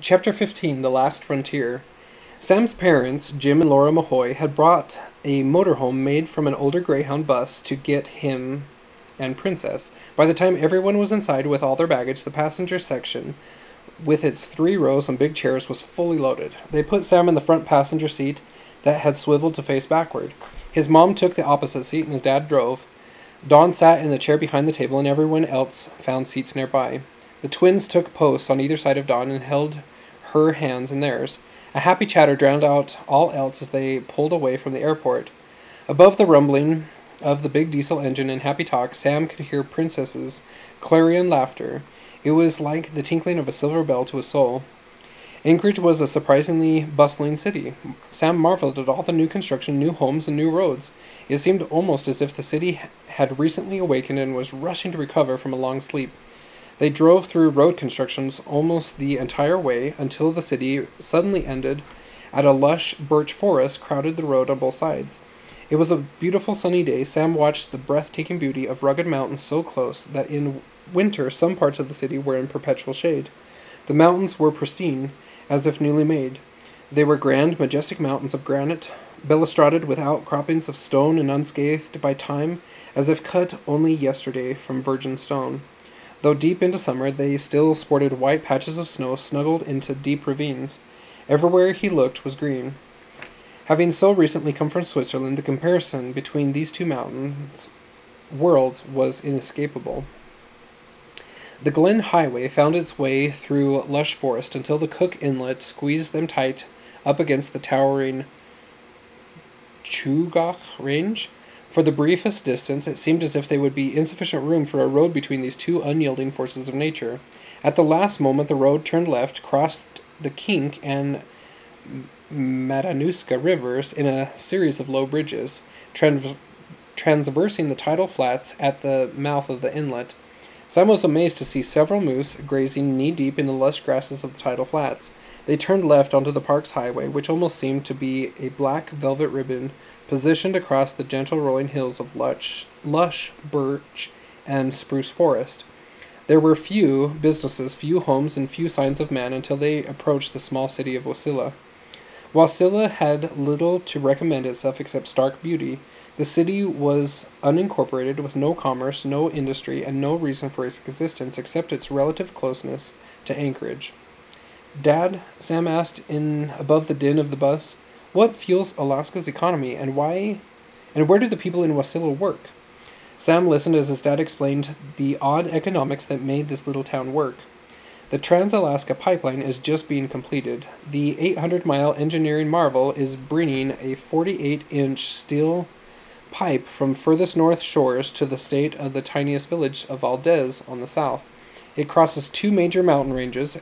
Chapter 15 The Last Frontier. Sam's parents, Jim and Laura Mahoy, had brought a motorhome made from an older Greyhound bus to get him and Princess. By the time everyone was inside with all their baggage, the passenger section, with its three rows and big chairs, was fully loaded. They put Sam in the front passenger seat that had swiveled to face backward. His mom took the opposite seat and his dad drove. Don sat in the chair behind the table and everyone else found seats nearby. The twins took posts on either side of Dawn and held her hands in theirs. A happy chatter drowned out all else as they pulled away from the airport. Above the rumbling of the big diesel engine and happy talk, Sam could hear Princess's clarion laughter. It was like the tinkling of a silver bell to a soul. Anchorage was a surprisingly bustling city. Sam marveled at all the new construction, new homes, and new roads. It seemed almost as if the city had recently awakened and was rushing to recover from a long sleep. They drove through road constructions almost the entire way until the city suddenly ended at a lush birch forest crowded the road on both sides. It was a beautiful sunny day. Sam watched the breathtaking beauty of rugged mountains so close that in winter some parts of the city were in perpetual shade. The mountains were pristine, as if newly made. They were grand, majestic mountains of granite, balustraded with outcroppings of stone and unscathed by time, as if cut only yesterday from virgin stone. Though deep into summer, they still sported white patches of snow snuggled into deep ravines. Everywhere he looked was green. Having so recently come from Switzerland, the comparison between these two mountains worlds was inescapable. The Glenn Highway found its way through lush forest until the Cook Inlet squeezed them tight up against the towering Chugach Range. For the briefest distance, it seemed as if there would be insufficient room for a road between these two unyielding forces of nature. At the last moment, the road turned left, crossed the Knik and Matanuska rivers in a series of low bridges, trans- transversing the tidal flats at the mouth of the inlet. Sam was amazed to see several moose grazing knee deep in the lush grasses of the tidal flats. They turned left onto the Parks Highway, which almost seemed to be a black velvet ribbon positioned across the gentle rolling hills of lush, lush birch and spruce forest. There were few businesses, few homes, and few signs of man until they approached the small city of Wasilla. Wasilla had little to recommend itself except stark beauty. The city was unincorporated, with no commerce, no industry, and no reason for its existence except its relative closeness to Anchorage. Dad, Sam asked in above the din of the bus, what fuels Alaska's economy and why and where do the people in Wasilla work? Sam listened as his dad explained the odd economics that made this little town work. The Trans Alaska Pipeline is just being completed. The 800 mile engineering marvel is bringing a 48 inch steel pipe from furthest north shores to the state of the tiniest village of Valdez on the south. It crosses two major mountain ranges,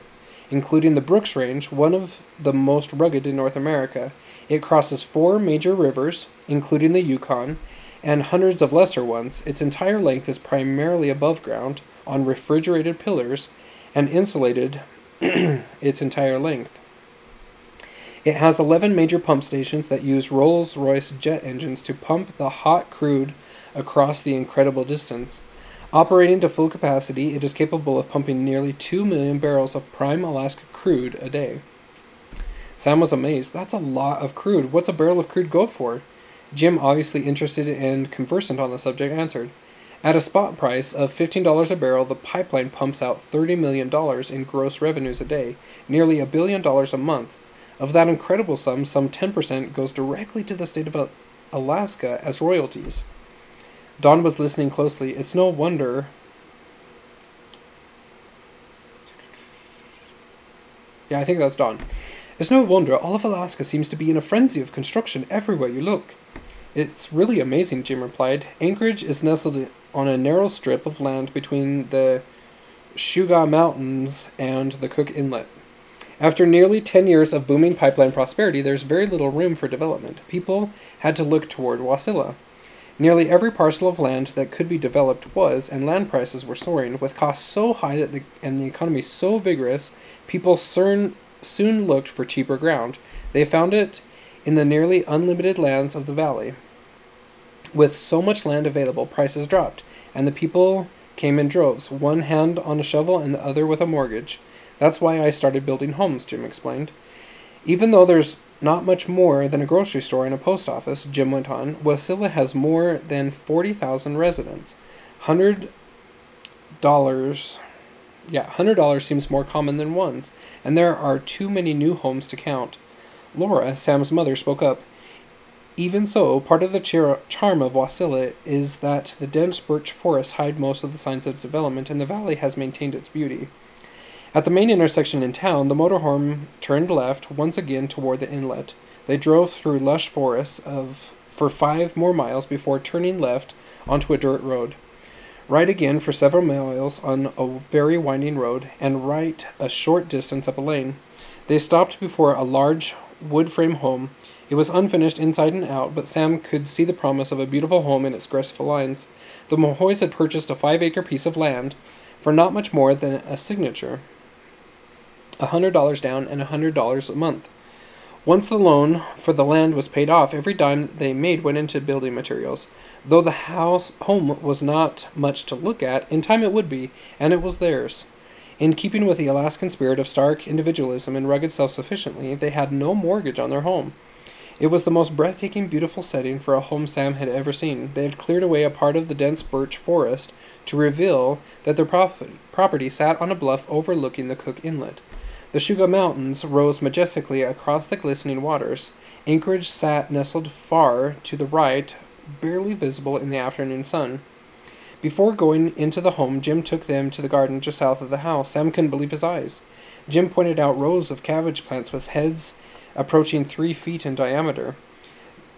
including the Brooks Range, one of the most rugged in North America. It crosses four major rivers, including the Yukon, and hundreds of lesser ones. Its entire length is primarily above ground, on refrigerated pillars, and insulated its entire length. It has 11 major pump stations that use Rolls Royce jet engines to pump the hot crude across the incredible distance. Operating to full capacity, it is capable of pumping nearly 2 million barrels of prime Alaska crude a day. Sam was amazed. That's a lot of crude. What's a barrel of crude go for? Jim, obviously interested and conversant on the subject, answered. At a spot price of $15 a barrel, the pipeline pumps out $30 million in gross revenues a day, nearly a billion dollars a month. Of that incredible sum, some 10% goes directly to the state of Alaska as royalties. Don was listening closely. It's no wonder. Yeah, I think that's Don. It's no wonder all of Alaska seems to be in a frenzy of construction everywhere you look. It's really amazing, Jim replied. Anchorage is nestled on a narrow strip of land between the Chugach Mountains and the Cook Inlet. After nearly 10 years of booming pipeline prosperity, there's very little room for development. People had to look toward Wasilla. Nearly every parcel of land that could be developed was, and land prices were soaring, with costs so high that the, and the economy so vigorous, people soon, soon looked for cheaper ground. They found it in the nearly unlimited lands of the valley. With so much land available, prices dropped, and the people came in droves, one hand on a shovel and the other with a mortgage. That's why I started building homes, Jim explained. Even though there's not much more than a grocery store and a post office, Jim went on, Wasilla has more than 40,000 residents. $100, yeah, $100 seems more common than one's, and there are too many new homes to count. Laura, Sam's mother, spoke up. Even so, part of the char- charm of Wasilla is that the dense birch forests hide most of the signs of development, and the valley has maintained its beauty. At the main intersection in town, the motorhome turned left once again toward the inlet. They drove through lush forests of for five more miles before turning left onto a dirt road. Right again for several miles on a very winding road, and right a short distance up a lane. They stopped before a large wood frame home it was unfinished inside and out, but Sam could see the promise of a beautiful home in its graceful lines. The Mahoys had purchased a five acre piece of land for not much more than a signature a hundred dollars down and a hundred dollars a month. Once the loan for the land was paid off, every dime they made went into building materials. Though the house home was not much to look at, in time it would be, and it was theirs. In keeping with the Alaskan spirit of stark individualism and rugged self sufficiency, they had no mortgage on their home. It was the most breathtaking, beautiful setting for a home Sam had ever seen. They had cleared away a part of the dense birch forest to reveal that their prof- property sat on a bluff overlooking the Cook Inlet. The Shuga Mountains rose majestically across the glistening waters. Anchorage sat nestled far to the right, barely visible in the afternoon sun. Before going into the home, Jim took them to the garden just south of the house. Sam couldn't believe his eyes. Jim pointed out rows of cabbage plants with heads approaching three feet in diameter.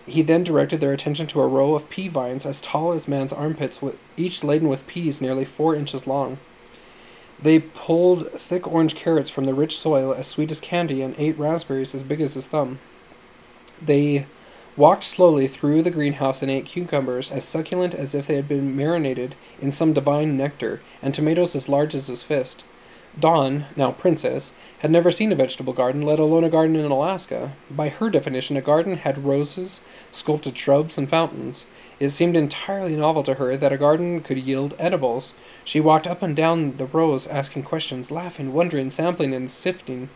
He then directed their attention to a row of pea vines as tall as man's armpits, each laden with peas nearly four inches long. They pulled thick orange carrots from the rich soil as sweet as candy and ate raspberries as big as his thumb. They walked slowly through the greenhouse and ate cucumbers as succulent as if they had been marinated in some divine nectar, and tomatoes as large as his fist. Dawn, now Princess, had never seen a vegetable garden, let alone a garden in Alaska. By her definition, a garden had roses, sculpted shrubs, and fountains. It seemed entirely novel to her that a garden could yield edibles. She walked up and down the rows, asking questions, laughing, wondering, sampling, and sifting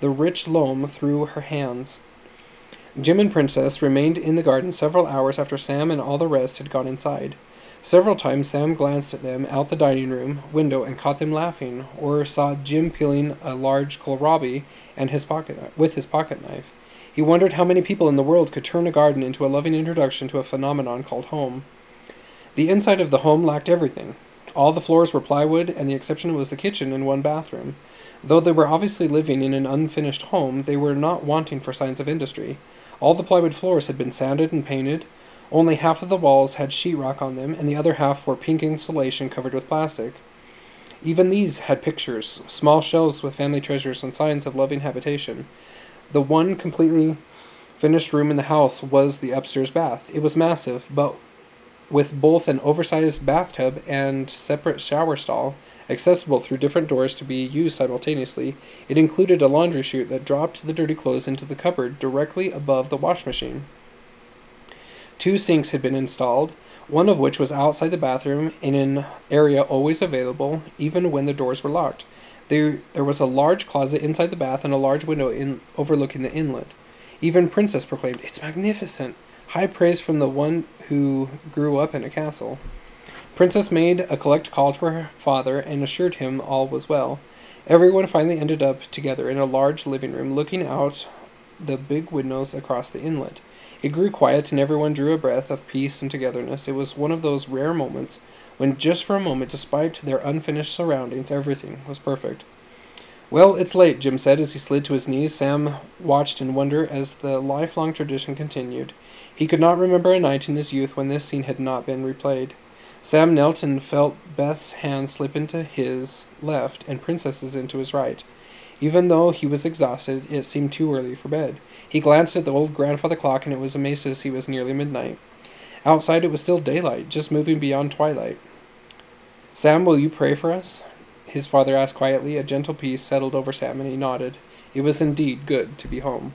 the rich loam through her hands. Jim and Princess remained in the garden several hours after Sam and all the rest had gone inside. Several times Sam glanced at them out the dining room window and caught them laughing, or saw Jim peeling a large kohlrabi and his pocket with his pocket knife. He wondered how many people in the world could turn a garden into a loving introduction to a phenomenon called home. The inside of the home lacked everything. All the floors were plywood, and the exception was the kitchen and one bathroom. Though they were obviously living in an unfinished home, they were not wanting for signs of industry. All the plywood floors had been sanded and painted, only half of the walls had sheetrock on them, and the other half were pink insulation covered with plastic. Even these had pictures, small shelves with family treasures and signs of loving habitation. The one completely finished room in the house was the upstairs bath. It was massive, but with both an oversized bathtub and separate shower stall, accessible through different doors to be used simultaneously. It included a laundry chute that dropped the dirty clothes into the cupboard directly above the wash machine. Two sinks had been installed, one of which was outside the bathroom in an area always available, even when the doors were locked. There, there was a large closet inside the bath and a large window in, overlooking the inlet. Even Princess proclaimed, It's magnificent! High praise from the one who grew up in a castle. Princess made a collect call to her father and assured him all was well. Everyone finally ended up together in a large living room looking out the big windows across the inlet. It grew quiet, and everyone drew a breath of peace and togetherness. It was one of those rare moments when, just for a moment, despite their unfinished surroundings, everything was perfect. Well, it's late, Jim said as he slid to his knees. Sam watched in wonder as the lifelong tradition continued. He could not remember a night in his youth when this scene had not been replayed. Sam knelt and felt Beth's hand slip into his left and Princess's into his right. Even though he was exhausted, it seemed too early for bed. He glanced at the old grandfather clock and it was amazed to it was nearly midnight. Outside it was still daylight, just moving beyond twilight. Sam, will you pray for us? His father asked quietly. A gentle peace settled over Sam, and he nodded. It was indeed good to be home.